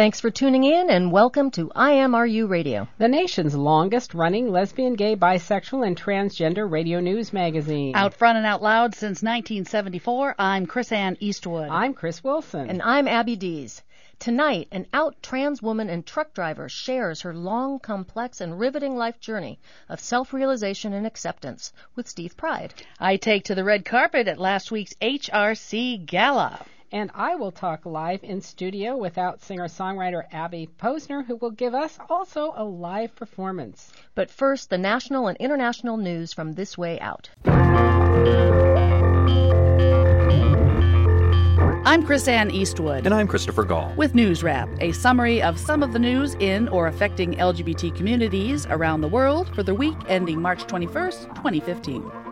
Thanks for tuning in and welcome to IMRU Radio. The nation's longest running lesbian, gay, bisexual, and transgender radio news magazine. Out front and out loud since 1974, I'm Chris Ann Eastwood. I'm Chris Wilson. And I'm Abby Dees. Tonight, an out trans woman and truck driver shares her long, complex, and riveting life journey of self realization and acceptance with Steve Pride. I take to the red carpet at last week's HRC Gala. And I will talk live in studio without singer songwriter Abby Posner, who will give us also a live performance. But first, the national and international news from this way out. I'm Chris Ann Eastwood. And I'm Christopher Gall. With News Wrap, a summary of some of the news in or affecting LGBT communities around the world for the week ending March 21st, 2015.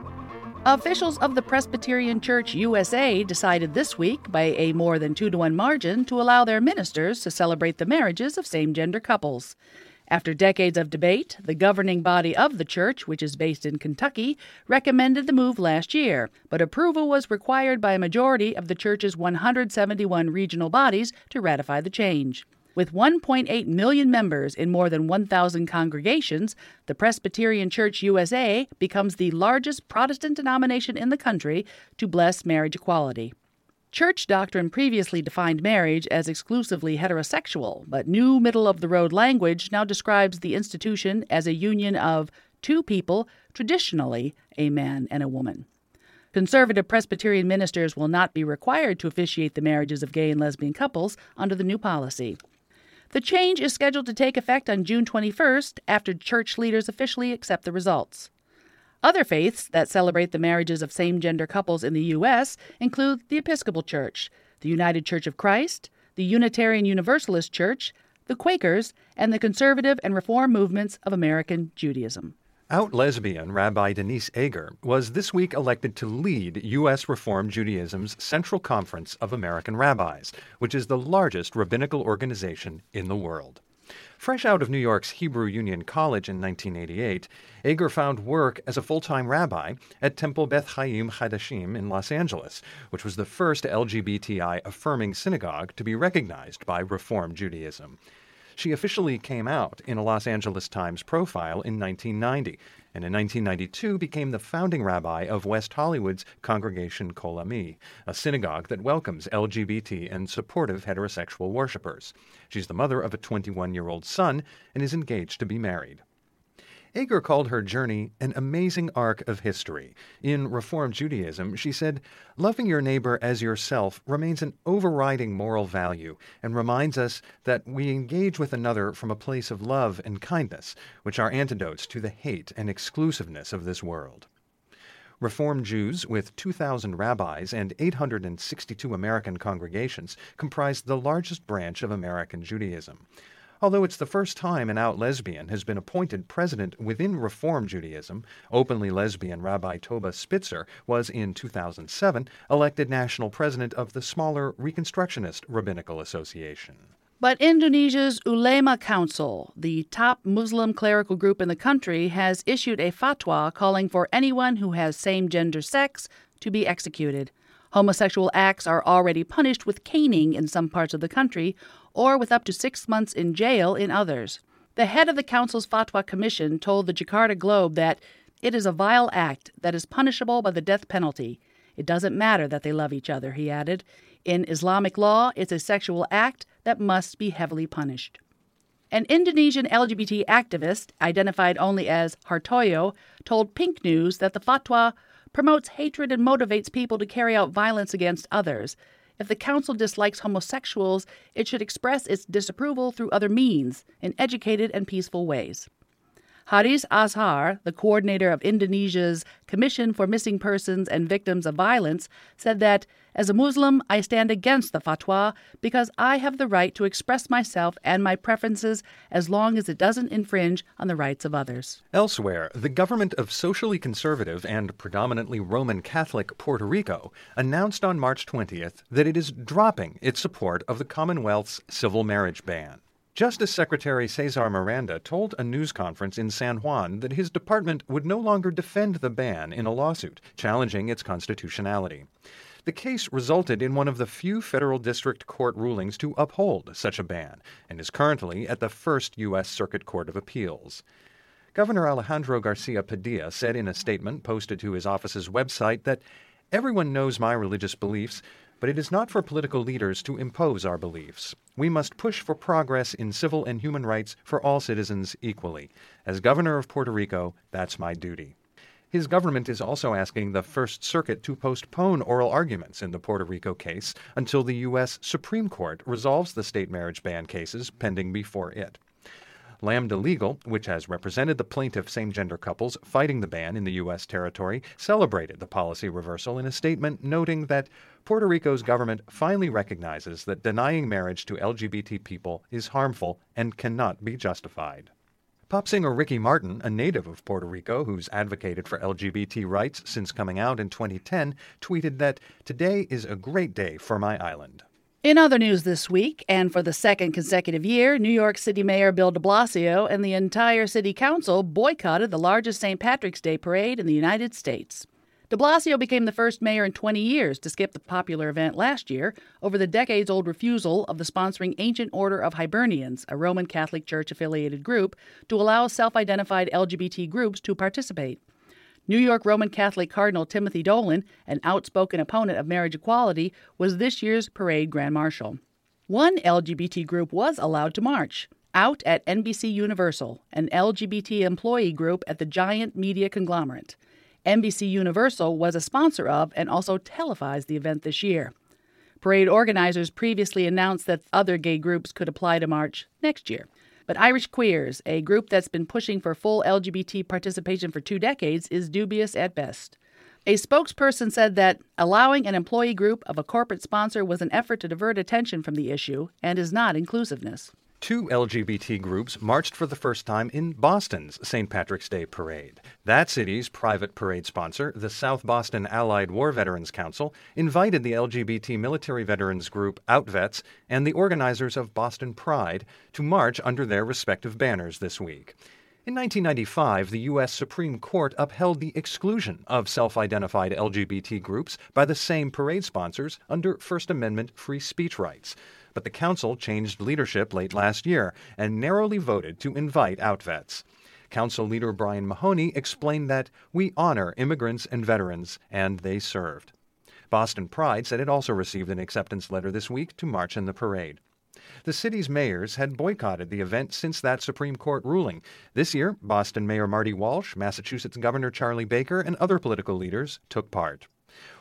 Officials of the Presbyterian Church USA decided this week, by a more than two to one margin, to allow their ministers to celebrate the marriages of same gender couples. After decades of debate, the governing body of the church, which is based in Kentucky, recommended the move last year, but approval was required by a majority of the church's 171 regional bodies to ratify the change. With 1.8 million members in more than 1,000 congregations, the Presbyterian Church USA becomes the largest Protestant denomination in the country to bless marriage equality. Church doctrine previously defined marriage as exclusively heterosexual, but new middle of the road language now describes the institution as a union of two people, traditionally a man and a woman. Conservative Presbyterian ministers will not be required to officiate the marriages of gay and lesbian couples under the new policy. The change is scheduled to take effect on June 21st after church leaders officially accept the results. Other faiths that celebrate the marriages of same gender couples in the U.S. include the Episcopal Church, the United Church of Christ, the Unitarian Universalist Church, the Quakers, and the conservative and reform movements of American Judaism. Out lesbian Rabbi Denise Eger was this week elected to lead U.S. Reform Judaism's Central Conference of American Rabbis, which is the largest rabbinical organization in the world. Fresh out of New York's Hebrew Union College in 1988, Eger found work as a full time rabbi at Temple Beth Chayim Chadashim in Los Angeles, which was the first LGBTI affirming synagogue to be recognized by Reform Judaism. She officially came out in a Los Angeles Times profile in 1990, and in 1992 became the founding rabbi of West Hollywood's Congregation Kol Ami, a synagogue that welcomes LGBT and supportive heterosexual worshippers. She's the mother of a 21 year old son and is engaged to be married. Eger called her journey an amazing arc of history. In Reform Judaism, she said, Loving your neighbor as yourself remains an overriding moral value and reminds us that we engage with another from a place of love and kindness, which are antidotes to the hate and exclusiveness of this world. Reform Jews, with 2,000 rabbis and 862 American congregations, comprise the largest branch of American Judaism. Although it's the first time an out lesbian has been appointed president within Reform Judaism, openly lesbian Rabbi Toba Spitzer was in 2007 elected national president of the smaller Reconstructionist Rabbinical Association. But Indonesia's Ulema Council, the top Muslim clerical group in the country, has issued a fatwa calling for anyone who has same gender sex to be executed. Homosexual acts are already punished with caning in some parts of the country or with up to six months in jail in others. The head of the council's Fatwa Commission told the Jakarta Globe that It is a vile act that is punishable by the death penalty. It doesn't matter that they love each other, he added. In Islamic law, it's a sexual act that must be heavily punished. An Indonesian LGBT activist, identified only as Hartoyo, told Pink News that the fatwa promotes hatred and motivates people to carry out violence against others. If the council dislikes homosexuals, it should express its disapproval through other means, in educated and peaceful ways. Haris Azhar, the coordinator of Indonesia's Commission for Missing Persons and Victims of Violence, said that, as a Muslim, I stand against the fatwa because I have the right to express myself and my preferences as long as it doesn't infringe on the rights of others. Elsewhere, the government of socially conservative and predominantly Roman Catholic Puerto Rico announced on March 20th that it is dropping its support of the Commonwealth's civil marriage ban. Justice Secretary Cesar Miranda told a news conference in San Juan that his department would no longer defend the ban in a lawsuit challenging its constitutionality. The case resulted in one of the few federal district court rulings to uphold such a ban and is currently at the First U.S. Circuit Court of Appeals. Governor Alejandro Garcia Padilla said in a statement posted to his office's website that everyone knows my religious beliefs, but it is not for political leaders to impose our beliefs. We must push for progress in civil and human rights for all citizens equally. As governor of Puerto Rico, that's my duty. His government is also asking the First Circuit to postpone oral arguments in the Puerto Rico case until the U.S. Supreme Court resolves the state marriage ban cases pending before it. Lambda Legal, which has represented the plaintiff same gender couples fighting the ban in the U.S. territory, celebrated the policy reversal in a statement noting that Puerto Rico's government finally recognizes that denying marriage to LGBT people is harmful and cannot be justified. Pop singer Ricky Martin, a native of Puerto Rico who's advocated for LGBT rights since coming out in 2010, tweeted that today is a great day for my island. In other news this week, and for the second consecutive year, New York City Mayor Bill de Blasio and the entire city council boycotted the largest St. Patrick's Day parade in the United States. De Blasio became the first mayor in 20 years to skip the popular event last year over the decades old refusal of the sponsoring Ancient Order of Hibernians, a Roman Catholic Church affiliated group, to allow self identified LGBT groups to participate. New York Roman Catholic Cardinal Timothy Dolan, an outspoken opponent of marriage equality, was this year's parade grand marshal. One LGBT group was allowed to march. Out at NBC Universal, an LGBT employee group at the giant media conglomerate. NBC Universal was a sponsor of and also televised the event this year. Parade organizers previously announced that other gay groups could apply to march next year. But Irish Queers, a group that's been pushing for full LGBT participation for two decades, is dubious at best. A spokesperson said that allowing an employee group of a corporate sponsor was an effort to divert attention from the issue and is not inclusiveness. Two LGBT groups marched for the first time in Boston's St. Patrick's Day parade. That city's private parade sponsor, the South Boston Allied War Veterans Council, invited the LGBT military veterans group OutVets and the organizers of Boston Pride to march under their respective banners this week. In 1995, the U.S. Supreme Court upheld the exclusion of self identified LGBT groups by the same parade sponsors under First Amendment free speech rights but the council changed leadership late last year and narrowly voted to invite OutVets. Council leader Brian Mahoney explained that we honor immigrants and veterans, and they served. Boston Pride said it also received an acceptance letter this week to march in the parade. The city's mayors had boycotted the event since that Supreme Court ruling. This year, Boston Mayor Marty Walsh, Massachusetts Governor Charlie Baker, and other political leaders took part.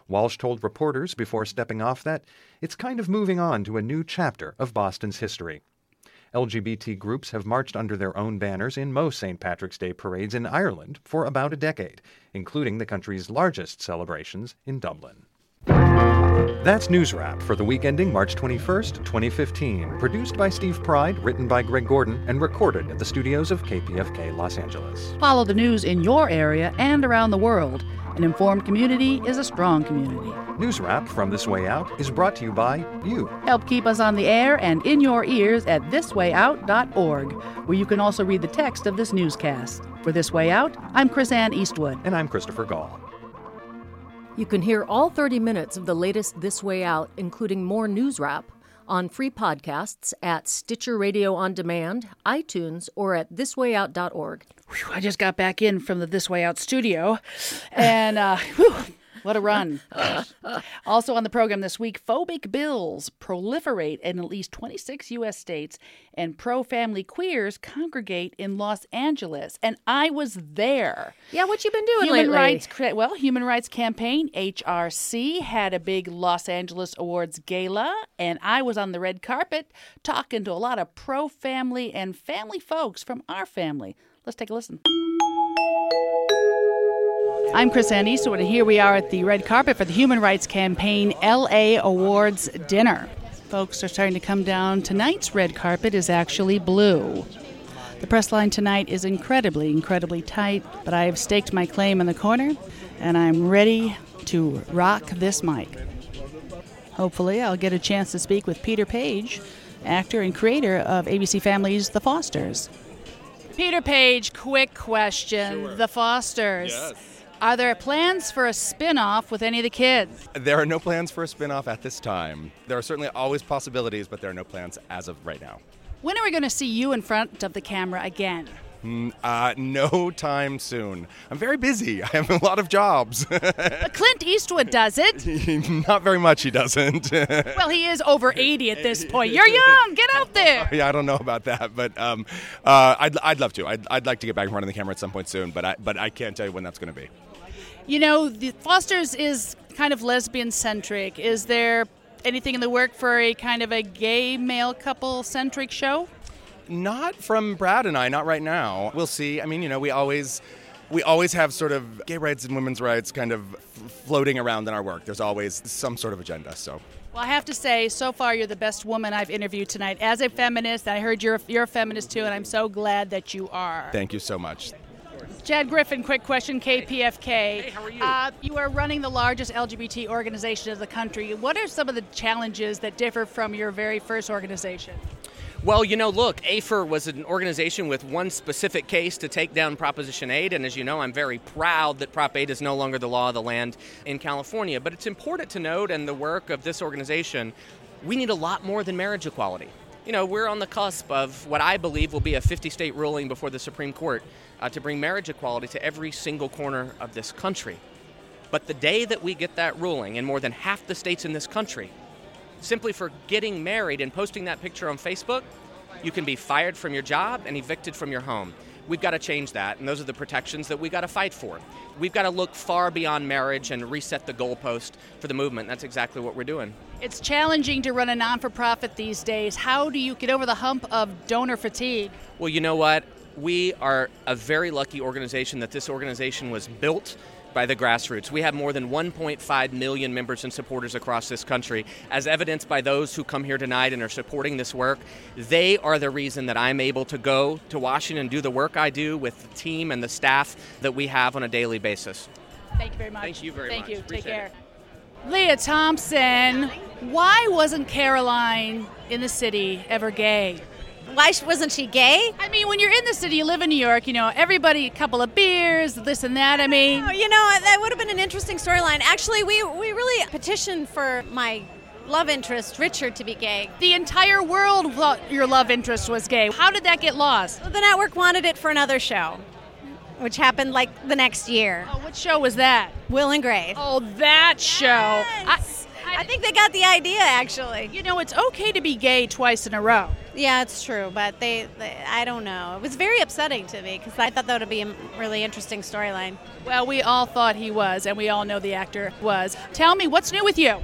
Walsh told reporters before stepping off that it's kind of moving on to a new chapter of Boston's history. LGBT groups have marched under their own banners in most St. Patrick's Day parades in Ireland for about a decade, including the country's largest celebrations in Dublin. That's News Wrap for the week ending March 21st, 2015. Produced by Steve Pride, written by Greg Gordon, and recorded at the studios of KPFK Los Angeles. Follow the news in your area and around the world. An informed community is a strong community. News Wrap from This Way Out is brought to you by you. Help keep us on the air and in your ears at thiswayout.org, where you can also read the text of this newscast. For This Way Out, I'm Chris Ann Eastwood. And I'm Christopher Gall. You can hear all 30 minutes of the latest This Way Out, including more news wrap, on free podcasts at Stitcher Radio On Demand, iTunes, or at thiswayout.org. Whew, I just got back in from the This Way Out studio, and uh, whew, what a run. also on the program this week, phobic bills proliferate in at least 26 U.S. states, and pro family queers congregate in Los Angeles. And I was there. Yeah, what you been doing Human lately? rights, well, Human Rights Campaign (HRC) had a big Los Angeles Awards gala, and I was on the red carpet talking to a lot of pro-family and family folks from our family. Let's take a listen. I'm Chris Ann Eastwood, and here we are at the red carpet for the Human Rights Campaign LA Awards dinner. Folks are starting to come down. Tonight's red carpet is actually blue. The press line tonight is incredibly, incredibly tight, but I have staked my claim in the corner, and I'm ready to rock this mic. Hopefully, I'll get a chance to speak with Peter Paige, actor and creator of ABC Family's The Fosters. Peter Paige, quick question. The Fosters. Yes. Are there plans for a spin off with any of the kids? There are no plans for a spin off at this time. There are certainly always possibilities, but there are no plans as of right now. When are we going to see you in front of the camera again? Mm, Uh, no time soon. I'm very busy. I have a lot of jobs. But Clint Eastwood does it. Not very much, he doesn't. Well, he is over 80 at this point. You're young. Get out there. yeah, I don't know about that, but um, uh, I'd, I'd love to. I'd, I'd like to get back in front of the camera at some point soon, but I, but I can't tell you when that's going to be. You know, the Foster's is kind of lesbian centric. Is there anything in the work for a kind of a gay male couple centric show? Not from Brad and I, not right now. We'll see. I mean, you know, we always we always have sort of gay rights and women's rights kind of f- floating around in our work. There's always some sort of agenda. So Well, I have to say, so far you're the best woman I've interviewed tonight. As a feminist, I heard you're you're a feminist too, and I'm so glad that you are. thank you so much. Chad Griffin, quick question, KPFK. Hey, how are you? Uh, you are running the largest LGBT organization of the country. What are some of the challenges that differ from your very first organization? Well, you know, look, AFER was an organization with one specific case to take down Proposition 8, and as you know, I'm very proud that Prop 8 is no longer the law of the land in California. But it's important to note, and the work of this organization, we need a lot more than marriage equality. You know, we're on the cusp of what I believe will be a 50 state ruling before the Supreme Court uh, to bring marriage equality to every single corner of this country. But the day that we get that ruling in more than half the states in this country, simply for getting married and posting that picture on Facebook, you can be fired from your job and evicted from your home. We've got to change that, and those are the protections that we've got to fight for. We've got to look far beyond marriage and reset the goalpost for the movement. That's exactly what we're doing. It's challenging to run a non for profit these days. How do you get over the hump of donor fatigue? Well, you know what? We are a very lucky organization that this organization was built by the grassroots. We have more than 1.5 million members and supporters across this country, as evidenced by those who come here tonight and are supporting this work. They are the reason that I'm able to go to Washington and do the work I do with the team and the staff that we have on a daily basis. Thank you very much. Thank you very Thank much. you. Take care. it. Lea Thompson, why wasn't Caroline in the city ever gay? Why wasn't she gay? I mean, when you're in the city, you live in New York, you know, everybody, a couple of beers, this and that. I mean, Oh, you know, uh, that would have been an interesting storyline. Actually, we we really petitioned for my love interest, Richard, to be gay. the entire world thought your love interest was gay. How did that get lost? The network wanted it for another show, which happened like the next year. Oh, what show was that? Will and Grace. Oh, that show. Yes. I think they got the idea actually. You know, it's okay to be gay twice in a row. Yeah, it's true, but they, they I don't know. It was very upsetting to me because I thought that would be a really interesting storyline. Well, we all thought he was, and we all know the actor was. Tell me, what's new with you?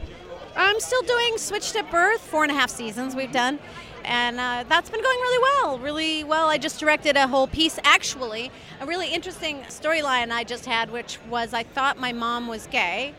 I'm still doing Switched at Birth, four and a half seasons we've done. And uh, that's been going really well, really well. I just directed a whole piece, actually, a really interesting storyline I just had, which was I thought my mom was gay.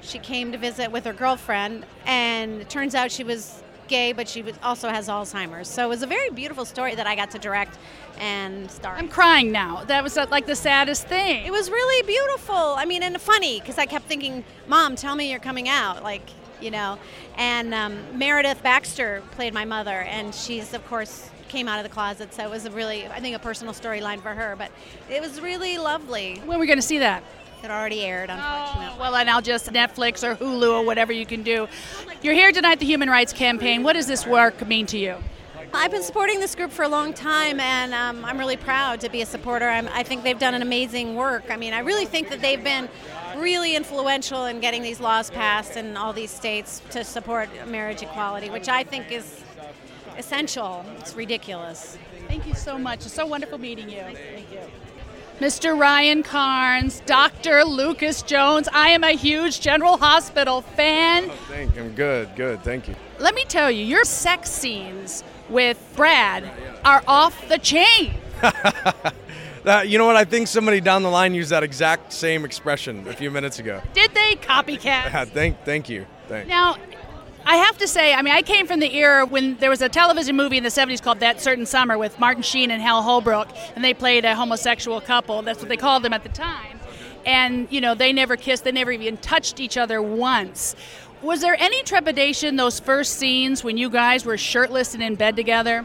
She came to visit with her girlfriend, and it turns out she was gay, but she was, also has Alzheimer's. So it was a very beautiful story that I got to direct and star. I'm crying now. That was uh, like the saddest thing. It was really beautiful. I mean, and funny because I kept thinking, "Mom, tell me you're coming out." Like, you know. And um, Meredith Baxter played my mother, and she's of course came out of the closet. So it was a really, I think, a personal storyline for her. But it was really lovely. when are we going to see that? It already aired, unfortunately. Oh, well, and I'll just Netflix or Hulu or whatever you can do. You're here tonight, the Human Rights Campaign. What does this work mean to you? I've been supporting this group for a long time, and um, I'm really proud to be a supporter. I'm, I think they've done an amazing work. I mean, I really think that they've been really influential in getting these laws passed in all these states to support marriage equality, which I think is essential. It's ridiculous. Thank you so much. It's so wonderful meeting you. Thank you. Mr. Ryan Carnes, Dr. Lucas Jones. I am a huge General Hospital fan. Oh, thank you. I'm good, good. Thank you. Let me tell you, your sex scenes with Brad are off the chain. That, you know what? I think somebody down the line used that exact same expression a few minutes ago. Did they copycat? Thank, thank you. Thank. Now, I have to say, I mean, I came from the era when there was a television movie in the 70s called That Certain Summer with Martin Sheen and Hal Holbrook, and they played a homosexual couple. That's what they called them at the time. And, you know, they never kissed, they never even touched each other once. Was there any trepidation those first scenes when you guys were shirtless and in bed together?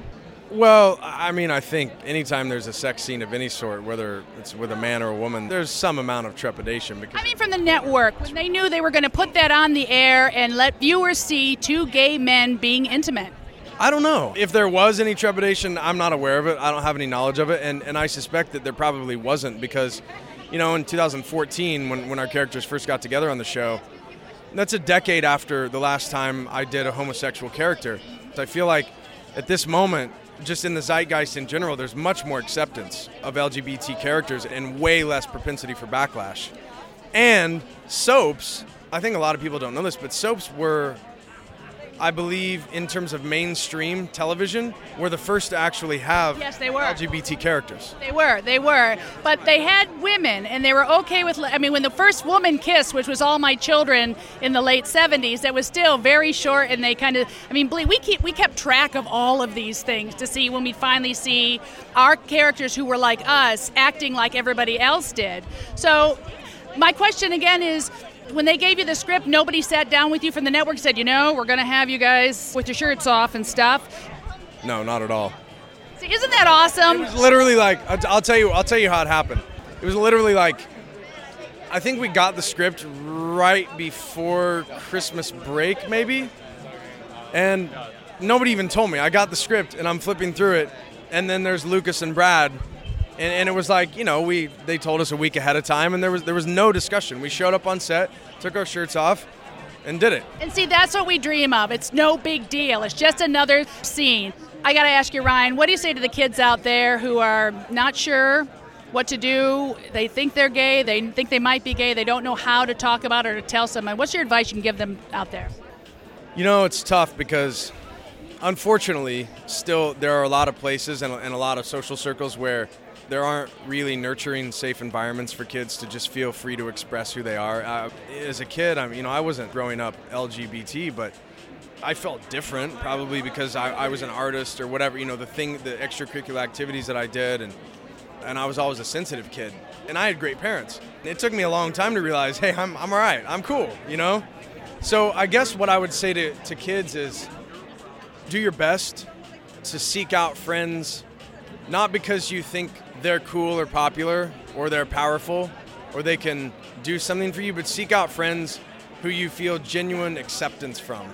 Well, I mean, I think anytime there's a sex scene of any sort, whether it's with a man or a woman, there's some amount of trepidation because I mean, from the network, when they knew they were going to put that on the air and let viewers see two gay men being intimate. I don't know. If there was any trepidation, I'm not aware of it. I don't have any knowledge of it. And, and I suspect that there probably wasn't because, you know, in 2014, when, when our characters first got together on the show, that's a decade after the last time I did a homosexual character. So I feel like at this moment, just in the zeitgeist in general, there's much more acceptance of LGBT characters and way less propensity for backlash. And soaps, I think a lot of people don't know this, but soaps were, I believe, in terms of mainstream television, were the first to actually have Yes, they were. LGBT characters. They were, they were. But they had women, and they were okay with. I mean, when the first woman kissed, which was All My Children in the late '70s, that was still very short, and they kind of. I mean, believe we keep we kept track of all of these things to see when we finally see our characters who were like us acting like everybody else did. So, my question again is. When they gave you the script, nobody sat down with you from the network and said, you know, we're going to have you guys with your shirts off and stuff. No, not at all. See, isn't that awesome? It was literally like I'll I'll tell you. I'll tell you how it happened. It was literally like I think we got the script right before Christmas break, maybe, and nobody even told me. I got the script and I'm flipping through it, and then there's Lucas and Brad, and, and it was like you know we they told us a week ahead of time, and there was there was no discussion. We showed up on set, took our shirts off, and did it. And see, that's what we dream of. It's no big deal. It's just another scene. I got to ask you, Ryan, what do you say to the kids out there who are not sure what to do? They think they're gay, they think they might be gay, they don't know how to talk about it or to tell someone. What's your advice you can give them out there? You know, it's tough because unfortunately, still there are a lot of places and, and a lot of social circles where there aren't really nurturing, safe environments for kids to just feel free to express who they are. Uh, as a kid, I mean, you know, I wasn't growing up LGBT, but I felt different, probably because I, I was an artist or whatever. You know, the thing, the extracurricular activities that I did, and and I was always a sensitive kid. And I had great parents. It took me a long time to realize, hey, I'm I'm all right. I'm cool. You know. So I guess what I would say to, to kids is, do your best to seek out friends, not because you think they're cool or popular or they're powerful or they can do something for you, but seek out friends who you feel genuine acceptance from.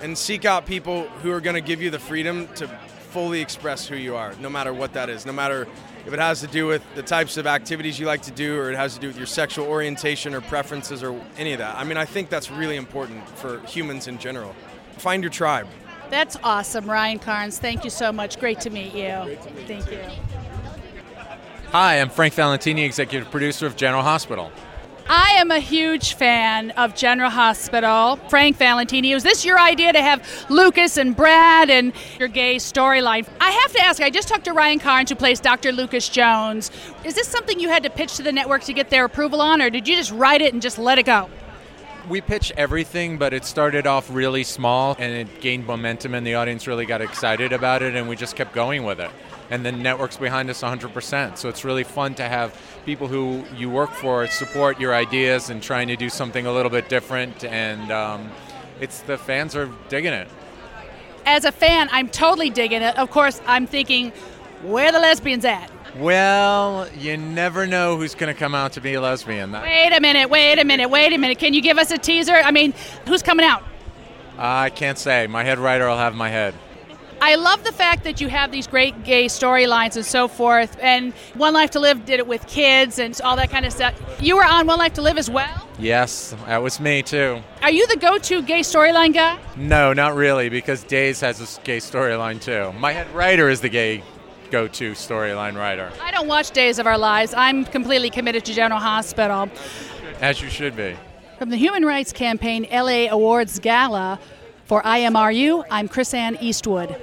And seek out people who are going to give you the freedom to fully express who you are, no matter what that is, no matter if it has to do with the types of activities you like to do or it has to do with your sexual orientation or preferences or any of that. I mean, I think that's really important for humans in general. Find your tribe. That's awesome, Ryan Carnes. Thank you so much. Great to meet you. Thank you. Hi, I'm Frank Valentini, executive producer of General Hospital. I am a huge fan of General Hospital. Frank Valentini, was this your idea to have Lucas and Brad and your gay storyline? I have to ask, I just talked to Ryan Carnes, who plays Dr. Lucas Jones. Is this something you had to pitch to the network to get their approval on, or did you just write it and just let it go? We pitch everything, but it started off really small and it gained momentum, and the audience really got excited about it, and we just kept going with it. And the network's behind us 100%. So it's really fun to have people who you work for support your ideas and trying to do something a little bit different. And um, it's the fans are digging it. As a fan, I'm totally digging it. Of course, I'm thinking, where the lesbians at? Well, you never know who's going to come out to be a lesbian. Wait a minute, wait a minute, wait a minute. Can you give us a teaser? I mean, who's coming out? I can't say. My head writer will have my head. I love the fact that you have these great gay storylines and so forth. And One Life to Live did it with kids and all that kind of stuff. You were on One Life to Live as well? Yes, that was me too. Are you the go to gay storyline guy? No, not really, because Days has a gay storyline too. My head writer is the gay go to storyline writer. I don't watch Days of Our Lives. I'm completely committed to General Hospital. As you should be. From the Human Rights Campaign LA Awards Gala for IMRU, I'm Chris Ann Eastwood.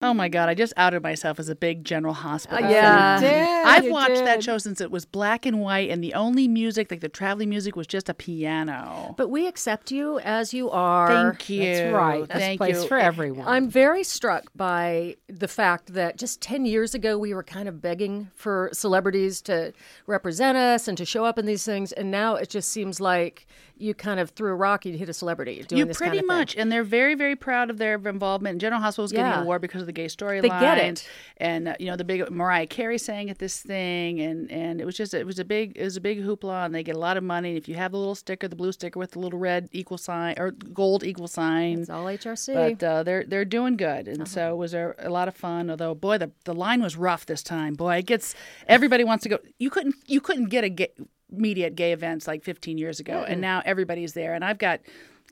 Oh my God! I just outed myself as a big General Hospital. Uh, yeah. You did, I've you watched that show since it was black and white, and the only music, like the traveling music, was just a piano. But we accept you as you are. Thank you. That's right. That's Thank place you. for everyone. I'm very struck by the fact that just 10 years ago we were kind of begging for celebrities to represent us and to show up in these things. And now it just seems like you kind of threw a rock, you hit a celebrity doing You this pretty kind of much, and they're very, very proud of their involvement. General Hospital getting Yeah. an award because of the gay storyline. They get it. and uh, you know the big Mariah Carey sang at this thing, and and it was just it was a big it was a big hoopla, and they get a lot of money. If you have the little sticker, the blue sticker with the little red equal sign or gold equal sign, It's all HRC. but uh, they're they're doing good, and so it was a, a lot of fun. Although boy, the the line was rough this time. Boy, it gets everybody wants to go. You couldn't you couldn't get a gay, media at gay events like 15 years ago, and now everybody's there, and I've got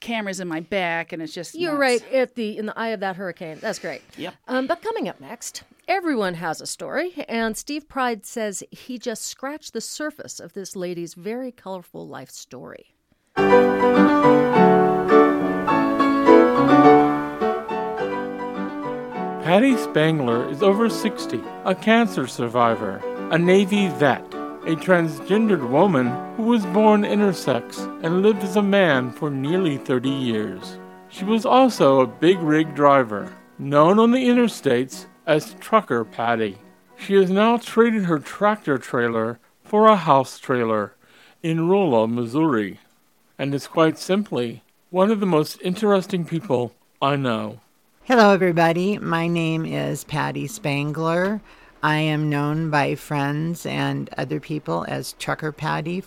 cameras in my back, and it's just You're nuts. right at the in the eye of that hurricane. That's great. Yep. Um, but coming up next, everyone has a story, and Steve Pride says he just scratched the surface of this lady's very colorful life story. Patti Spangler is over 60, a cancer survivor, a Navy vet, a transgendered woman who was born intersex and lived as a man for nearly 30 years. She was also a big rig driver, known on the interstates as Trucker Patti. She has now traded her tractor trailer for a house trailer in Rolla, Missouri, and is quite simply one of the most interesting people I know. Hello, everybody. My name is Patti Spangler. I am known by friends and other people as Trucker Patti.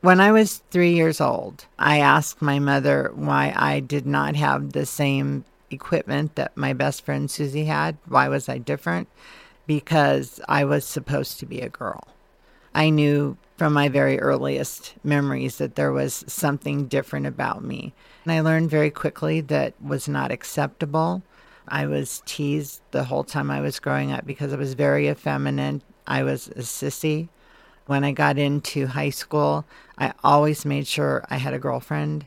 When I was three years old, I asked my mother why I did not have the same equipment that my best friend Susie had. Why was I different? Because I was supposed to be a girl. I knew from my very earliest memories that there was something different about me. And I learned very quickly that was not acceptable. I was teased the whole time I was growing up because I was very effeminate. I was a sissy. When I got into high school, I always made sure I had a girlfriend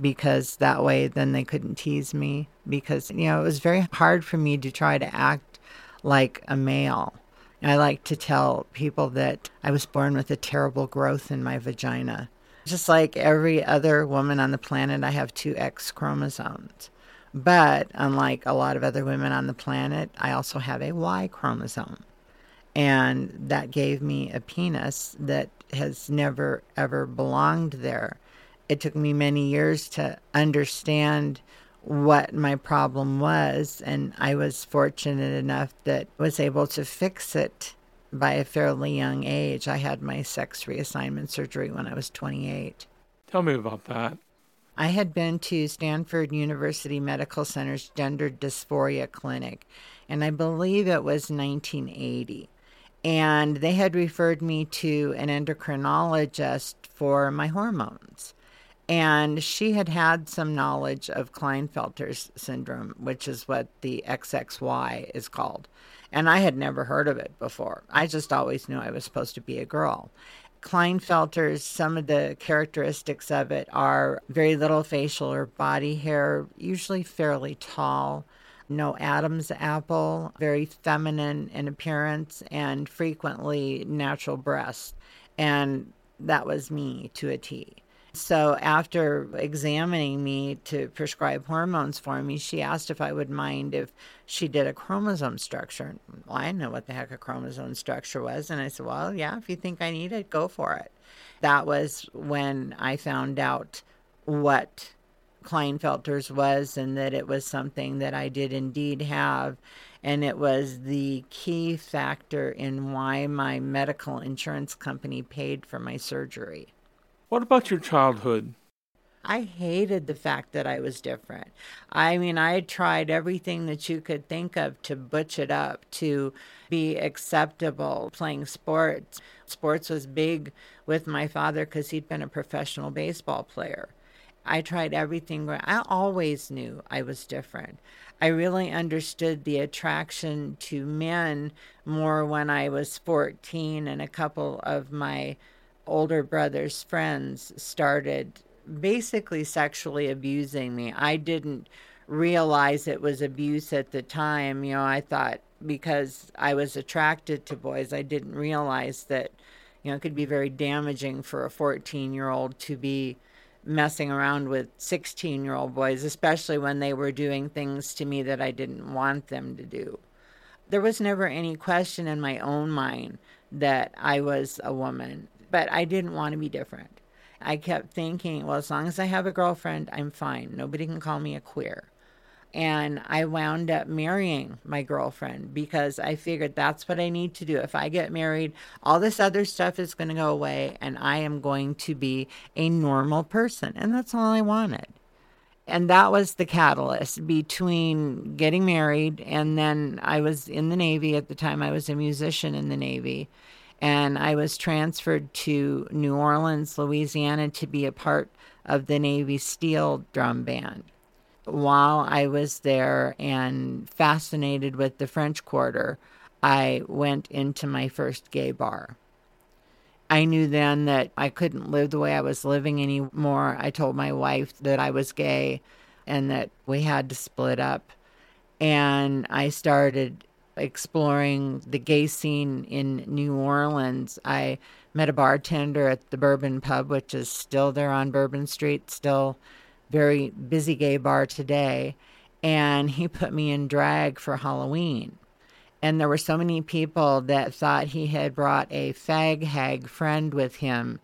because that way then they couldn't tease me because you know it was very hard for me to try to act like a male. I like to tell people that I was born with a terrible growth in my vagina. Just like every other woman on the planet, I have two X chromosomes. But unlike a lot of other women on the planet, I also have a Y chromosome. And that gave me a penis that has never, ever belonged there. It took me many years to understand what my problem was, and I was fortunate enough that I was able to fix it by a fairly young age. I had my sex reassignment surgery when I was 28. Tell me about that. I had been to Stanford University Medical Center's gender dysphoria clinic, and I believe it was 1980. And they had referred me to an endocrinologist for my hormones. And she had had some knowledge of Klinefelter's syndrome, which is what the XXY is called. And I had never heard of it before. I just always knew I was supposed to be a girl. Klinefelter's, some of the characteristics of it are very little facial or body hair, usually fairly tall, no Adam's apple, very feminine in appearance, and frequently natural breasts. And that was me to a T. So, after examining me to prescribe hormones for me, she asked if I would mind if she did a chromosome structure. Well, I didn't know what the heck a chromosome structure was. And I said, Well, yeah, if you think I need it, go for it. That was when I found out what Klinefelter's was and that it was something that I did indeed have. And it was the key factor in why my medical insurance company paid for my surgery. What about your childhood? I hated the fact that I was different. I mean, I tried everything that you could think of to butch it up, to be acceptable. Playing sports. Sports was big with my father because he'd been a professional baseball player. I tried everything. I always knew I was different. I really understood the attraction to men more when I was 14, and a couple of my older brother's friends started basically sexually abusing me. I didn't realize it was abuse at the time. You know, I thought because I was attracted to boys, I didn't realize that, you know, it could be very damaging for a 14 year old to be messing around with 16 year old boys, especially when they were doing things to me that I didn't want them to do. There was never any question in my own mind that I was a woman, but I didn't want to be different. I kept thinking, well, as long as I have a girlfriend, I'm fine. Nobody can call me a queer. And I wound up marrying my girlfriend because I figured that's what I need to do. If I get married, all this other stuff is going to go away and I am going to be a normal person. And that's all I wanted. And that was the catalyst between getting married and then I was in the Navy at the time. I was a musician in the Navy and I was transferred to New Orleans, Louisiana to be a part of the Navy Steel Drum Band. While I was there and fascinated with the French Quarter, I went into my first gay bar. I knew then that I couldn't live the way I was living anymore. I told my wife that I was gay and that we had to split up. And I started exploring the gay scene in New Orleans. I met a bartender at the Bourbon Pub, which is still there on Bourbon Street, still very busy gay bar today. And he put me in drag for Halloween. And there were so many people that thought he had brought a fag hag friend with him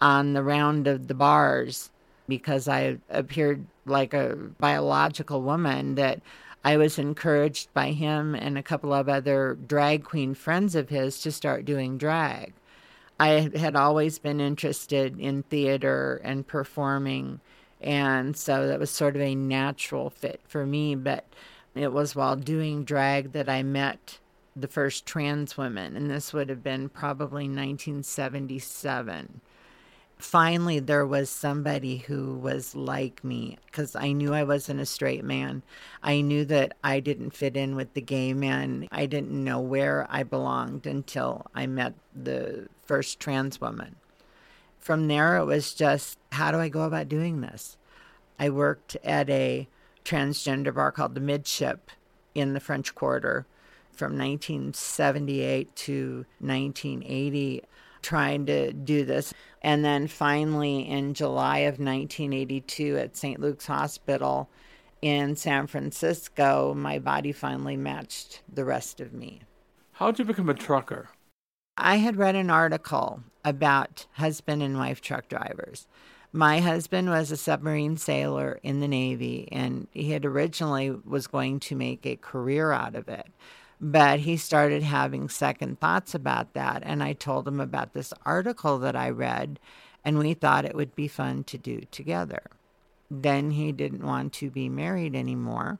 on the round of the bars because I appeared like a biological woman that I was encouraged by him and a couple of other drag queen friends of his to start doing drag. I had always been interested in theater and performing, and so that was sort of a natural fit for me. But it was while doing drag that I met the first trans women, and this would have been probably 1977 finally there was somebody who was like me because I knew I wasn't a straight man. I knew that I didn't fit in with the gay men. I didn't know where I belonged until I met the first trans woman. From there, it was just how do I go about doing this? I worked at a transgender bar called the Midship in the French Quarter from 1978 to 1980 trying to do this. And then finally, in July of 1982, at St. Luke's Hospital in San Francisco, my body finally matched the rest of me. How did you become a trucker? I had read an article about husband and wife truck drivers. My husband was a submarine sailor in the Navy, and he had originally was going to make a career out of it. But he started having second thoughts about that. And I told him about this article that I read, and we thought it would be fun to do together. Then he didn't want to be married anymore.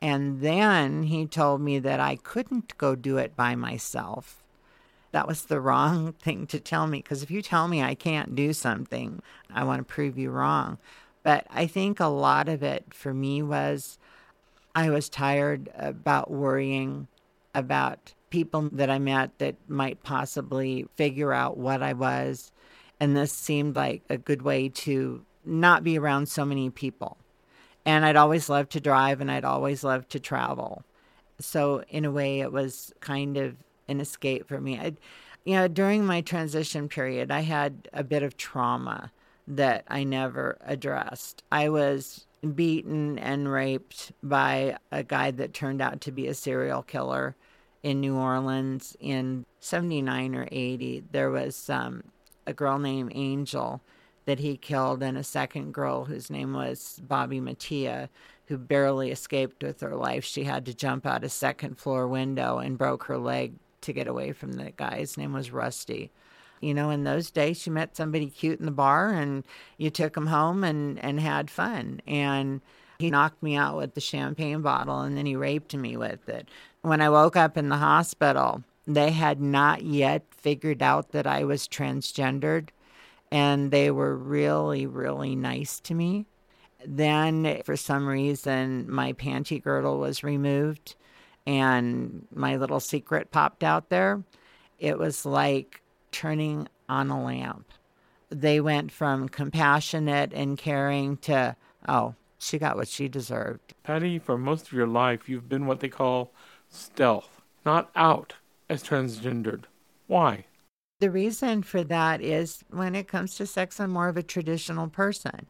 And then he told me that I couldn't go do it by myself. That was the wrong thing to tell me because if you tell me I can't do something, I want to prove you wrong. But I think a lot of it for me was I was tired about worrying about people that I met that might possibly figure out what I was. And this seemed like a good way to not be around so many people. And I'd always loved to drive and I'd always loved to travel. So, in a way, it was kind of an escape for me. i you know, during my transition period, I had a bit of trauma that I never addressed. I was beaten and raped by a guy that turned out to be a serial killer in New Orleans in 79 or 80. There was um, a girl named Angel that he killed, and a second girl whose name was Bobby Mattia, who barely escaped with her life. She had to jump out a second floor window and broke her leg to get away from the guy. His name was Rusty. You know, in those days, you met somebody cute in the bar and you took him home and, and had fun. And he knocked me out with the champagne bottle and then he raped me with it. When I woke up in the hospital, they had not yet figured out that I was transgendered and they were really, really nice to me. Then, for some reason, my panty girdle was removed and my little secret popped out there. It was like turning on a lamp. They went from compassionate and caring to, oh, she got what she deserved. Patti, for most of your life, you've been what they call stealth, not out as transgendered. Why? The reason for that is when it comes to sex, I'm more of a traditional person.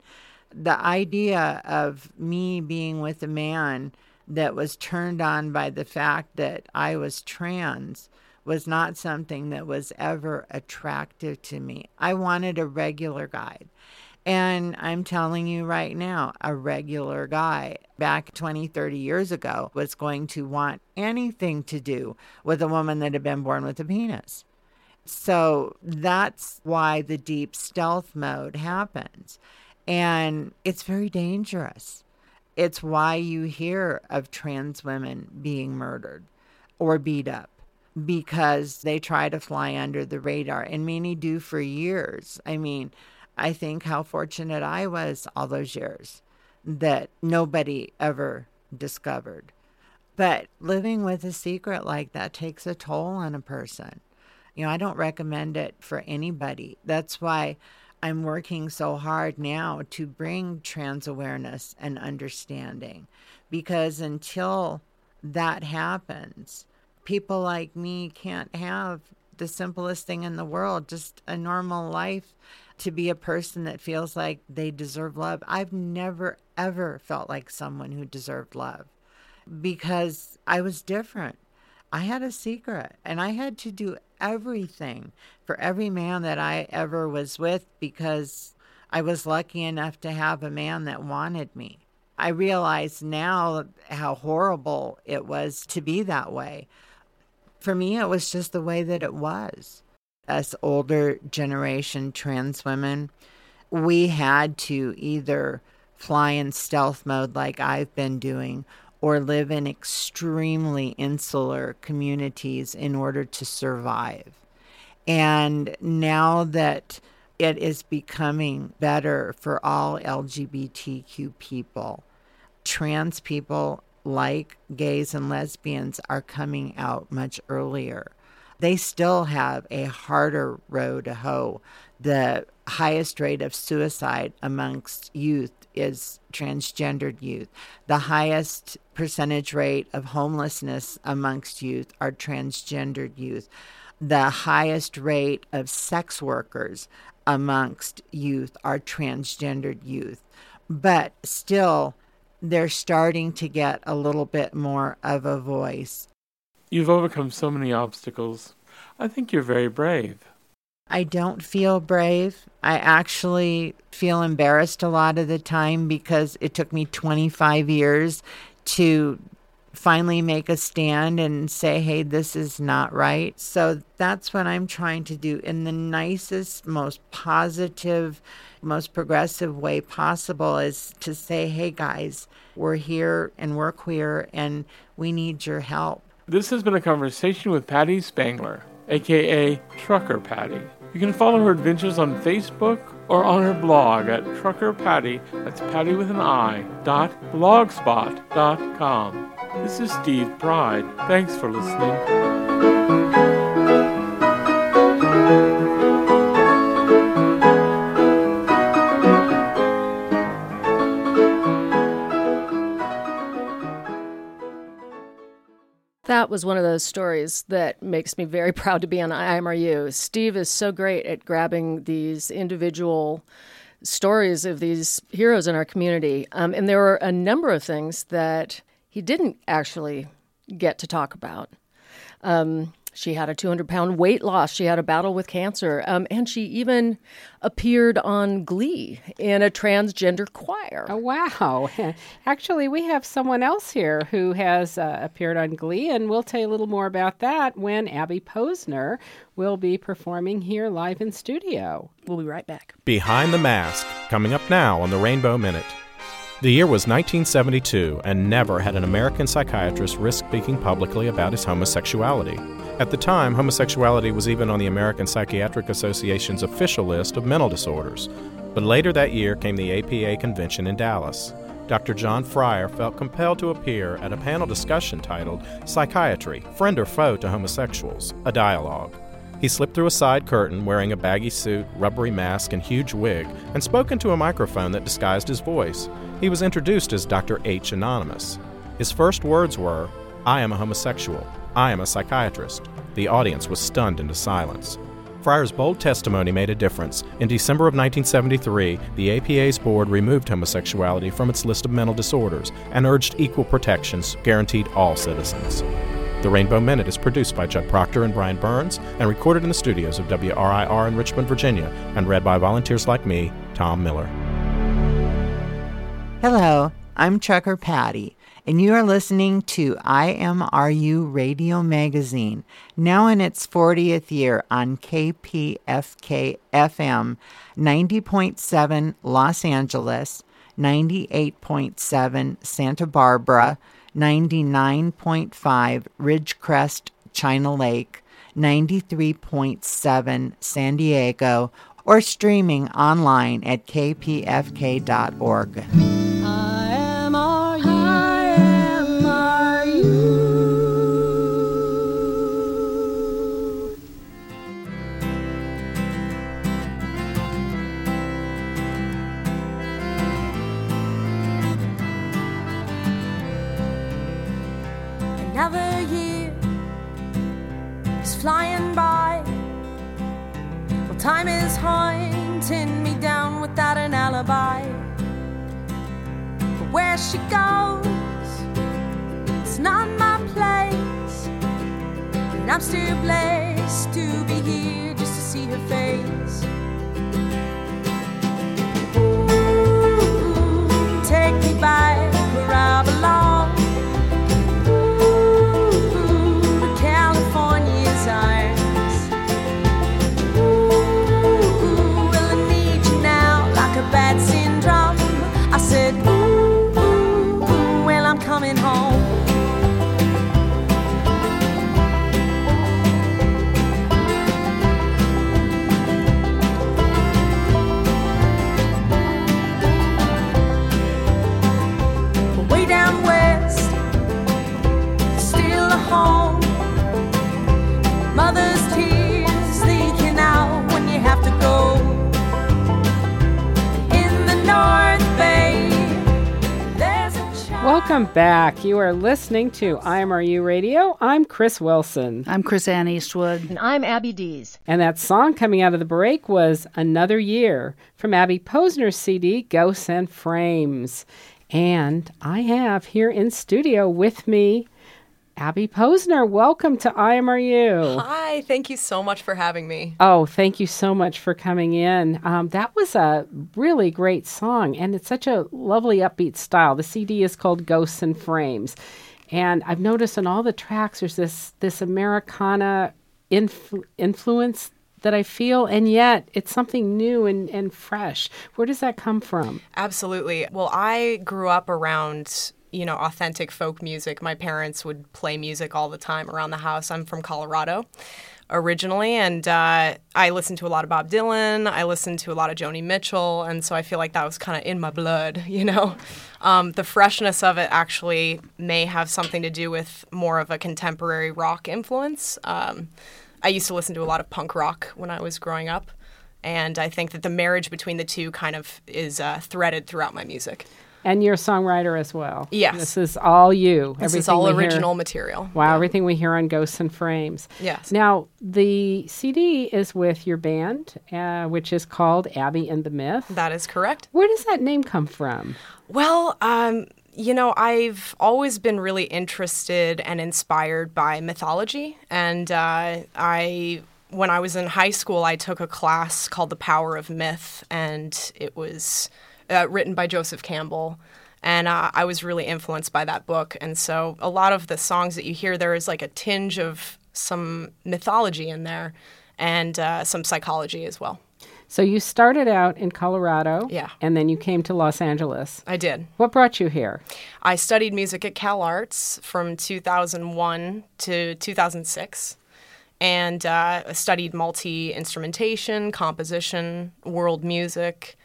The idea of me being with a man that was turned on by the fact that I was trans was not something that was ever attractive to me. I wanted a regular guy. And I'm telling you right now, a regular guy back 20, 30 years ago was going to want anything to do with a woman that had been born with a penis. So that's why the deep stealth mode happens. And it's very dangerous. It's why you hear of trans women being murdered or beat up because they try to fly under the radar, and many do for years. I mean, I think how fortunate I was all those years that nobody ever discovered. But living with a secret like that takes a toll on a person. You know, I don't recommend it for anybody. That's why I'm working so hard now to bring trans awareness and understanding because until that happens, people like me can't have the simplest thing in the world, just a normal life to be a person that feels like they deserve love. I've never, ever felt like someone who deserved love because I was different. I had a secret and I had to do everything for every man that I ever was with because I was lucky enough to have a man that wanted me. I realize now how horrible it was to be that way. For me, it was just the way that it was us older generation trans women, we had to either fly in stealth mode like I've been doing or live in extremely insular communities in order to survive. And now that it is becoming better for all LGBTQ people, trans people like gays and lesbians are coming out much earlier they still have a harder road to hoe. The highest rate of suicide amongst youth is transgendered youth. The highest percentage rate of homelessness amongst youth are transgendered youth. The highest rate of sex workers amongst youth are transgendered youth. But still, they're starting to get a little bit more of a voice. You've overcome so many obstacles. I think you're very brave. I don't feel brave. I actually feel embarrassed a lot of the time because it took me 25 years to finally make a stand and say, hey, this is not right. So that's what I'm trying to do in the nicest, most positive, most progressive way possible is to say, hey, guys, we're here and we're queer and we need your help. This has been a conversation with Patti Spangler, aka Trucker Patti. You can follow her adventures on Facebook or on her blog at Trucker Patti, that's Patti with an I, dot blogspot dot com. This is Steve Pride. Thanks for listening. That was one of those stories that makes me very proud to be on IMRU. Steve is so great at grabbing these individual stories of these heroes in our community. Um, and there were a number of things that he didn't actually get to talk about. Um, She had a 200 pound weight loss. She had a battle with cancer. Um, and she even appeared on Glee in a transgender choir. Oh, wow. Actually, we have someone else here who has uh, appeared on Glee, and we'll tell you a little more about that when Abby Posner will be performing here live in studio. We'll be right back. Behind the Mask, coming up now on the Rainbow Minute. The year was 1972, and never had an American psychiatrist risk speaking publicly about his homosexuality. At the time, homosexuality was even on the American Psychiatric Association's official list of mental disorders. But later that year came the APA convention in Dallas. Dr. John Fryer felt compelled to appear at a panel discussion titled Psychiatry Friend or Foe to Homosexuals? A Dialogue. He slipped through a side curtain wearing a baggy suit, rubbery mask, and huge wig, and spoke into a microphone that disguised his voice. He was introduced as Dr. H. Anonymous. His first words were, I am a homosexual. I am a psychiatrist. The audience was stunned into silence. Fryer's bold testimony made a difference. In December of 1973, the APA's board removed homosexuality from its list of mental disorders and urged equal protections guaranteed all citizens. The Rainbow Minute is produced by Judd Proctor and Brian Burns and recorded in the studios of WRIR in Richmond, Virginia, and read by volunteers like me, Tom Miller. Hello, I'm Trucker Patti, and you are listening to IMRU Radio Magazine, now in its 40th year on KPFK FM 90.7 Los Angeles, 98.7 Santa Barbara, 99.5 Ridgecrest, China Lake, 93.7 San Diego, or streaming online at kpfk.org. time is hunting me down without an alibi. But where she goes, it's not my place. And I'm still blessed to be here just to see her face. Ooh, take me back Welcome back. You are listening to IMRU Radio. I'm Chris Wilson. I'm Chris Ann Eastwood. And I'm Abby Dees. And that song coming out of the break was Another Year from Abby Posner's CD, Ghosts and Frames. And I have here in studio with me Abby Posner. Welcome to IMRU. Hi, thank you so much for having me. Oh, thank you so much for coming in. Um, that was a really great song, and it's such a lovely upbeat style. The CD is called Ghosts and Frames, and I've noticed in all the tracks there's this this Americana influ- influence that I feel, and yet it's something new and, and fresh. Where does that come from? Absolutely. Well, I grew up around you know authentic folk music. My parents would play music all the time around the house. I'm from Colorado originally, and uh, I listened to a lot of Bob Dylan. I listened to a lot of Joni Mitchell, and so I feel like that was kind of in my blood, you know. Um, the freshness of it actually may have something to do with more of a contemporary rock influence. Um, I used to listen to a lot of punk rock when I was growing up, and I think that the marriage between the two kind of is uh, threaded throughout my music. And you're a songwriter as well. Yes. This is all you. This is all we hear- original material. Wow, everything we hear on Ghosts and Frames. Yes. Now, the CD is with your band, uh, which is called Abby and the Myth. That is correct. Where does that name come from? Well, um, you know, I've always been really interested and inspired by mythology. And uh, I, when I was in high school, I took a class called The Power of Myth, and it was uh, written by Joseph Campbell. And uh, I was really influenced by that book. And so a lot of the songs that you hear, there is like a tinge of some mythology in there and uh, some psychology as well. So you started out in Colorado. Yeah. And then you came to Los Angeles. I did. What brought you here? I studied music at Cal Arts from 2001 to 2006 and uh, studied multi instrumentation, composition, world music.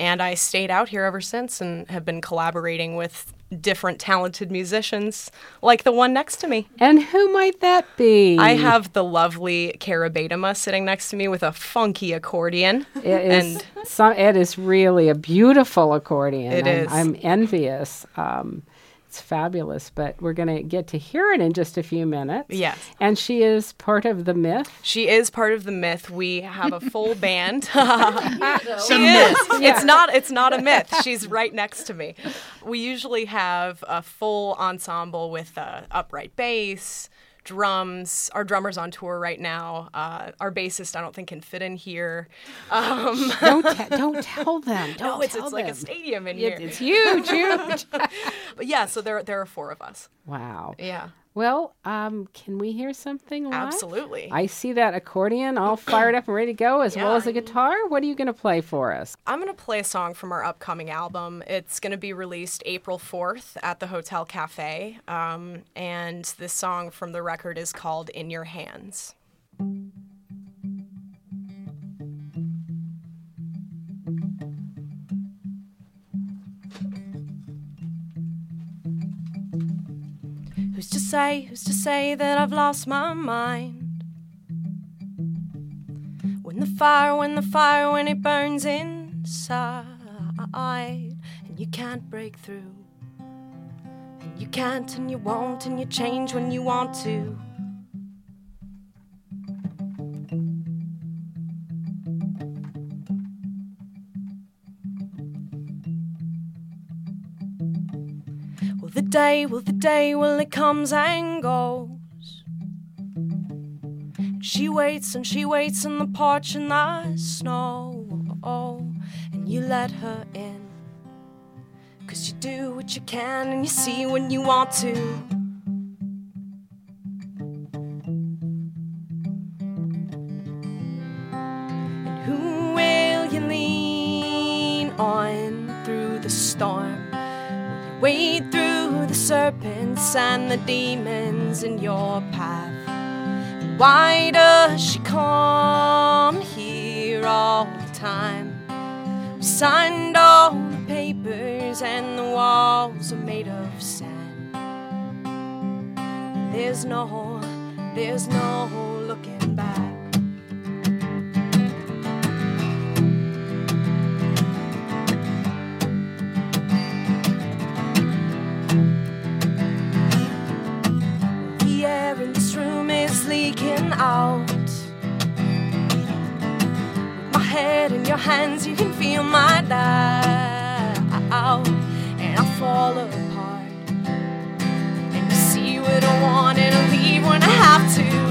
And I stayed out here ever since and have been collaborating with different talented musicians like the one next to me. And who might that be? I have the lovely Cara Badema sitting next to me with a funky accordion. It is, and some, it is really a beautiful accordion. It I'm, is. I'm envious. Um, it's fabulous, but we're going to get to hear it in just a few minutes. Yes. And she is part of the myth. She is part of the myth. We have a full band. she is. Yeah. It's not. It's not a myth. She's right next to me. We usually have a full ensemble with uh, upright bass, drums. Our drummer's on tour right now. Uh, our bassist, I don't think, can fit in here. Um, Don't te- don't tell them. Don't no, it's, tell it's like a stadium in It- here. it's huge, huge. But yeah, so there there are four of us. Wow. Yeah. Well, um, can we hear something live? Absolutely. I see that accordion all fired up and ready to go, as well as the guitar. What are you going to play for us? I'm going to play a song from our upcoming album. It's going to be released April 4th at the Hotel Cafe. Um, and this song from the record is called In Your Hands. Who's to say, who's to say that I've lost my mind? When the fire, when the fire, when it burns inside, and you can't break through, and you can't, and you won't, and you change when you want to. Day, well, the day, well, it comes and goes. She waits and she waits in the porch in the snow. And you let her in. Cause you do what you can and you see when you want to. And serpents and the demons in your path? Why does she come here all the time? We signed all the papers and the walls are made of sand. There's no, there's no looking back. Hands, you can feel my doubt. And I fall apart. And you see what I want and I leave when I have to.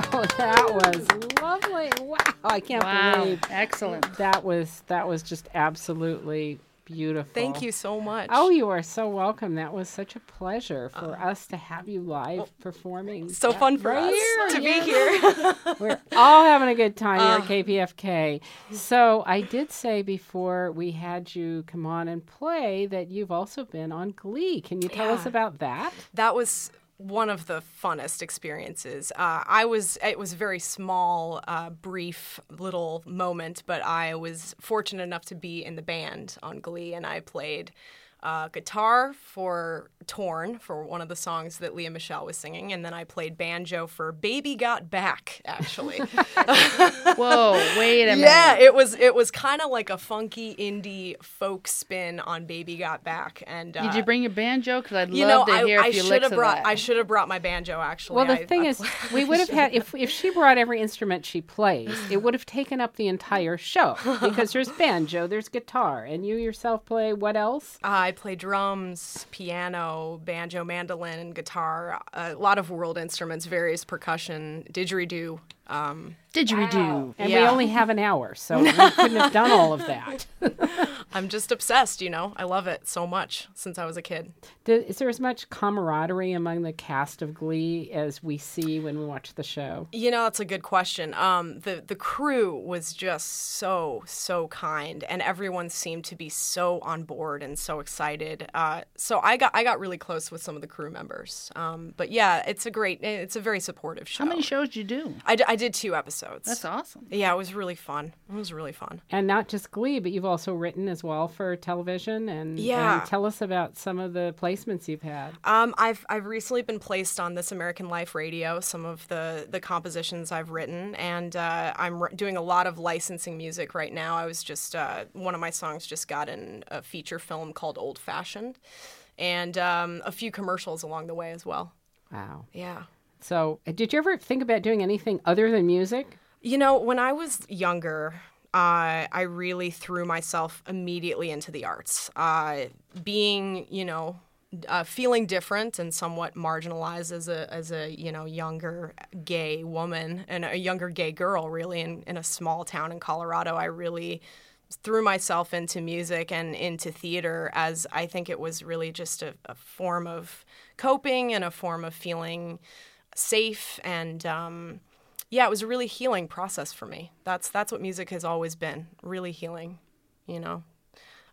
that was lovely. Wow, I can't Wow, believe excellent. That was that was just absolutely beautiful. Thank you so much. Oh, you are so welcome. That was such a pleasure for us to have you live performing. Uh, so that fun for right us here. to be here. We're all having a good time Uh. here at KPFK. So I did say before we had you come on and play that you've also been on Glee. Can you tell us about that? That was one of the funnest experiences. Uh, I was it was a very small, uh, brief little moment, but I was fortunate enough to be in the band on Glee, and I played uh, guitar for Torn for one of the songs that Lea Michele was singing, and then I played banjo for Baby Got Back. Actually, Whoa, wait a minute. yeah, it was it was kind of like a funky indie folk spin on Baby Got Back, and Did uh, you bring your banjo? Because I'd you love know, to I, hear a I few should licks have of brought. that. I should have brought my banjo. Actually, Well, the I- thing I is, we would have had if if she brought every instrument she plays, it would have taken up the entire show because there's banjo, there's guitar, and you yourself play what else? I play drums, piano, banjo, mandolin, guitar. A lot of world instruments, various percussion, didgeridoo. Um, didgeridoo. And we only have an hour, so we couldn't have done all of that. I'm just obsessed, you know. I love it so much since I was a kid. Do- Is there as much camaraderie among the cast of Glee as we see when we watch the show? You know, that's a good question. Um, the the crew was just so so kind, and everyone seemed to be so on board and so excited. Uh, so I got I got really close with some of the crew members. Um, but yeah, it's a great, it's a very supportive show. How many shows did you do? I, d- I did two episodes. That's awesome. Yeah, it was really fun. It was really fun. And not just Glee, but you've also written as well for television. And, Yeah. and tell us about some of the placements you've had. Um, I've I've recently been placed on This American Life Radio. Some of the the compositions I've written, and uh, I'm r- doing a lot of licensing music right now. I was just uh, one of my songs just got in a feature film called Old Fashioned, and um, a few commercials along the way as well. Wow. Yeah. So, uh, did you ever think about doing anything other than music? You know, when I was younger, uh, I really threw myself immediately into the arts. Uh, being, you know, uh, feeling different and somewhat marginalized as a as a you know younger gay woman and a younger gay girl, really in, in a small town in Colorado, I really threw myself into music and into theater as I think it was really just a, a form of coping and a form of feeling safe and um, yeah, it was a really healing process for me. That's that's what music has always been, really healing, you know.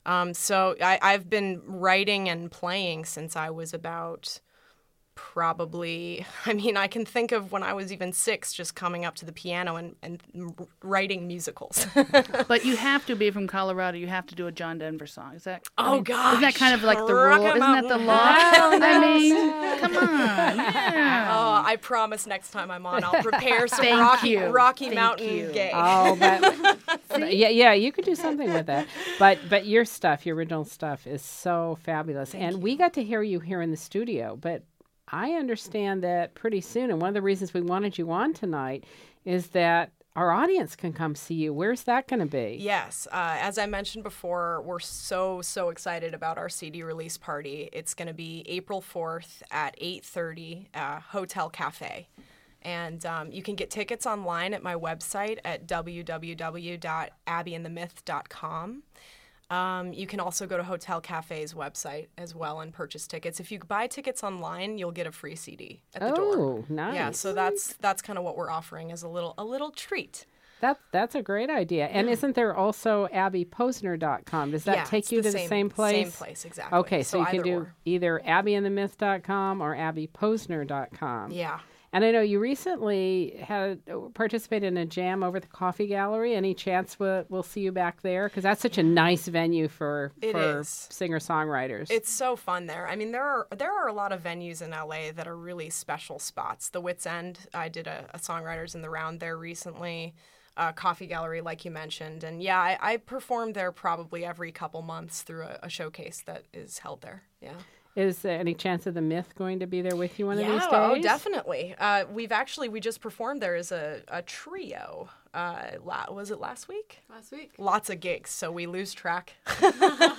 Um, so I, I've been writing and playing since I was about probably i mean i can think of when i was even six just coming up to the piano and, and writing musicals but you have to be from Colorado. You have to do a John Denver song. Is that? I Oh, god Isn't that kind of like the rule? Isn't that the law? Oh, I mean, come on. Yeah. oh i promise next time i'm on i'll prepare some Thank rocky, you. rocky Thank mountain you. gay Oh, but, but yeah, yeah, you could do something with that. But but your stuff, your original stuff, is so fabulous, and we got to hear you here in the studio. But I understand that pretty soon, and one of the reasons we wanted you on tonight is that our audience can come see you. Where's that going to be? Yes, uh, as I mentioned before, we're so so excited about our CD release party. It's going to be April fourth at eight thirty, uh, Hotel Cafe, and um, you can get tickets online at my website at www.abbyandthemyth.com. Um, you can also go to Hotel Cafe's website as well and purchase tickets. If you buy tickets online, you'll get a free CD at the door. Oh, nice! Yeah, so that's that's kind of what we're offering as a little a little treat. That that's a great idea. And isn't there also abbyposner.com? Does that Yeah, take you the to the same- same place? same place, exactly. Okay, so, So you can do or. either abbyandthemyth.com or abbyposner.com. Yeah. And I know you recently had participated in a jam over at the Coffee Gallery. Any chance we'll, we'll see you back there? Because that's such a nice venue for It for singer songwriters. It's so fun there. I mean, there are there are a lot of venues in LA that are really special spots. The Wits End, I did a, a songwriters in the round there recently. Uh, Coffee Gallery, like you mentioned, and yeah, I, I perform there probably every couple months through a, a showcase that is held there. Yeah. Is there any chance of the Myth going to be there with you one of these days? oh, definitely. Uh, we've actually we just performed there as a, a trio. Uh, la- was it last week? Last week. Lots of gigs, so we lose track.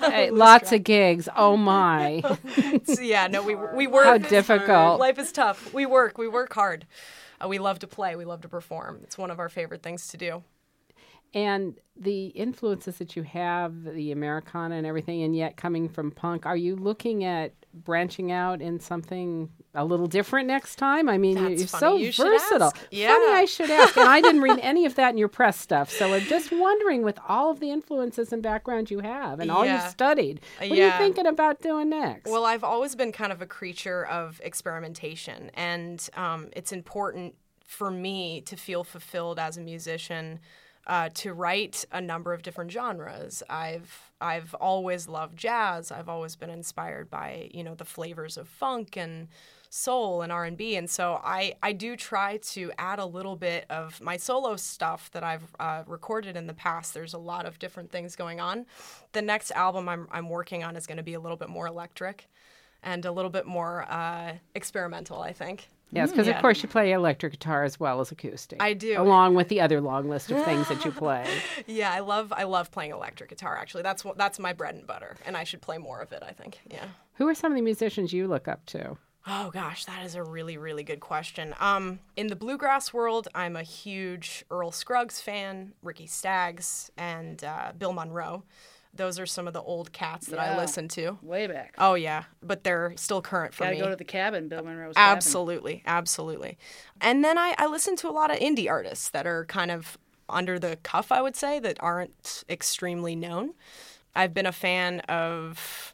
Hey, lots of gigs. Oh my! So, yeah, no, we we work. How difficult. Life is tough. We work. We work hard. Uh, we love to play. We love to perform. It's one of our favorite things to do. And the influences that you have, the Americana and everything, and yet coming from punk, are you looking at branching out in something a little different next time? I mean, That's you're so You versatile. ask. Funny, Yeah. I should ask. And I didn't read any of that in your press stuff. So I'm just wondering, with all of the influences and background you have and all you've studied, what are you thinking about doing next? Well, I've always been kind of a creature of experimentation, and um, it's important for me to feel fulfilled as a musician. Uh, to write a number of different genres, I've I've always loved jazz. I've always been inspired by you know the flavors of funk and soul and R&B and so I, I do try to add a little bit of my solo stuff that I've uh, recorded in the past. There's a lot of different things going on. The next album I'm, I'm working on is going to be a little bit more electric and a little bit more uh, experimental, I think. Yes, because Yeah. of course you play electric guitar as well as acoustic. I do. along with the other long list of things that you play. Yeah, I love I love playing electric guitar. Actually, that's that's my bread and butter, and I should play more of it. I think. Yeah. Who are some of the musicians you look up to? Oh gosh, that is a really really good question. Um, in the bluegrass world, I'm a huge Earl Scruggs fan, Ricky Skaggs, and uh, Bill Monroe. Those are some of the old cats that I Yeah. listen to. Way back. Oh yeah, but they're still current for Gotta me. go to the cabin, Bill Monroe's cabin. Absolutely, absolutely. And then I, I listen to a lot of indie artists that are kind of under the cuff, I would say, that aren't extremely known. I've been a fan of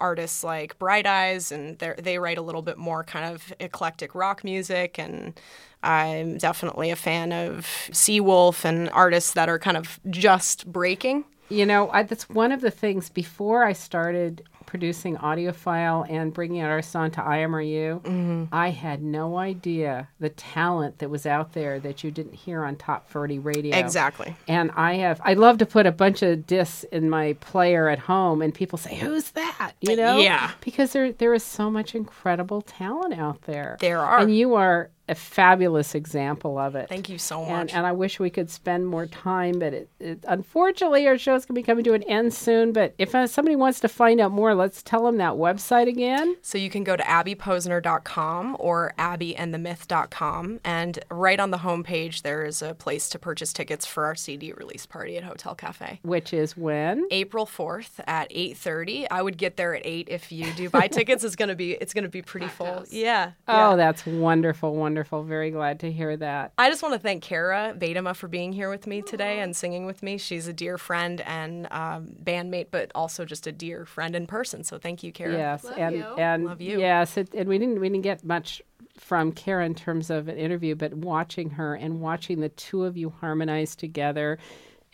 artists like Bright Eyes, and they they write a little bit more kind of eclectic rock music. And I'm definitely a fan of Seawolf and artists that are kind of just breaking. You know, I, that's one of the things before I started producing audiophile and bringing out our song to IMRU, Mm-hmm. I had no idea the talent that was out there that you didn't hear on Top 40 radio. Exactly. And I have, I love to put a bunch of discs in my player at home, and people say, "Who's that?" You know, Yeah. because there there is so much incredible talent out there. There are. and you are a fabulous example of it. Thank you so And, much. and I wish we could spend more time, but it, it, unfortunately, our show's going to be coming to an end soon. But if uh, somebody wants to find out more, let's tell them that website again. So you can go to abbyposner.com or abbyandthemyth.com. And right on the homepage, there is a place to purchase tickets for our CD release party at Hotel Cafe. Which is when? April 4th at 8.30. I would get there at 8 if you do buy tickets. It's going to be it's going to be pretty full. Yeah. Oh, yeah. that's wonderful, wonderful. Very glad to hear that. I just want to thank Kara Betema for being here with me today and singing with me. She's a dear friend and um, bandmate, but also just a dear friend in person. So thank you, Kara. Yes, and and Love you. yes, it, and we didn't we didn't get much from Kara in terms of an interview, but watching her and watching the two of you harmonize together,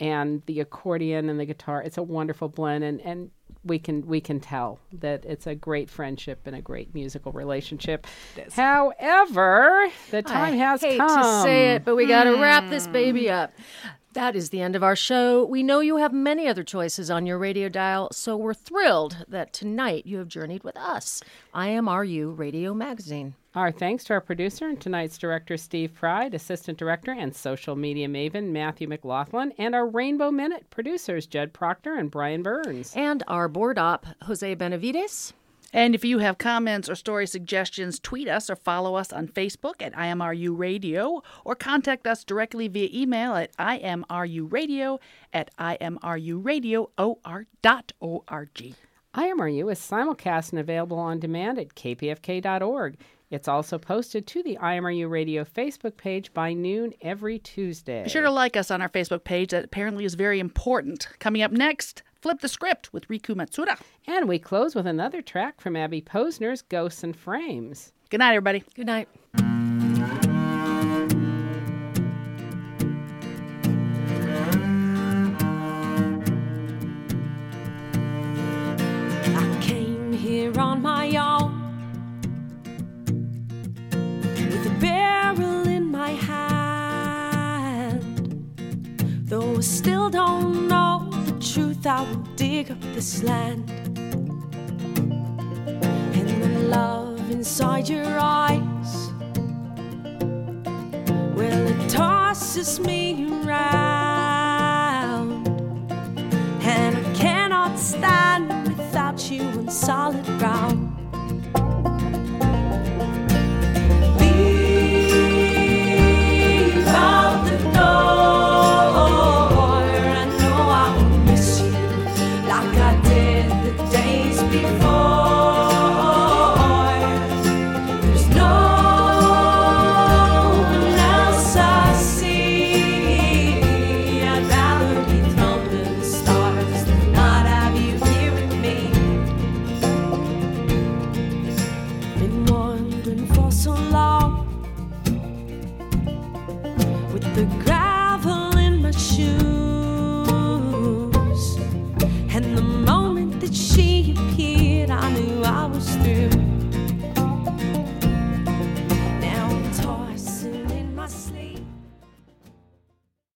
and the accordion and the guitar, it's a wonderful blend, and and we can we can tell that it's a great friendship and a great musical relationship. However, the time I has hate come. to say it, but we got to wrap this hmm. baby up. That is the end of our show. We know you have many other choices on your radio dial, so we're thrilled that tonight you have journeyed with us. IMRU Radio Magazine. Our thanks to our producer and tonight's director, Steve Pride, assistant director and social media maven, Matthew McLaughlin, and our Rainbow Minute producers, Jed Proctor and Brian Burns. And our board op, Jose Benavides. And if you have comments or story suggestions, tweet us or follow us on Facebook at IMRU Radio or contact us directly via email at imruradio at imruradio.org. IMRU is simulcast and available on demand at kpfk.org. It's also posted to the IMRU Radio Facebook page by noon every Tuesday. Be sure to like us on our Facebook page. That apparently is very important. Coming up next, Flip the Script with Riku Matsuda. And we close with another track from Abby Posner's Ghosts and Frames. Good night, everybody. Good night. Still don't know the truth, I will dig up this land. And the love inside your eyes, well, it tosses me around. And I cannot stand without you on solid ground.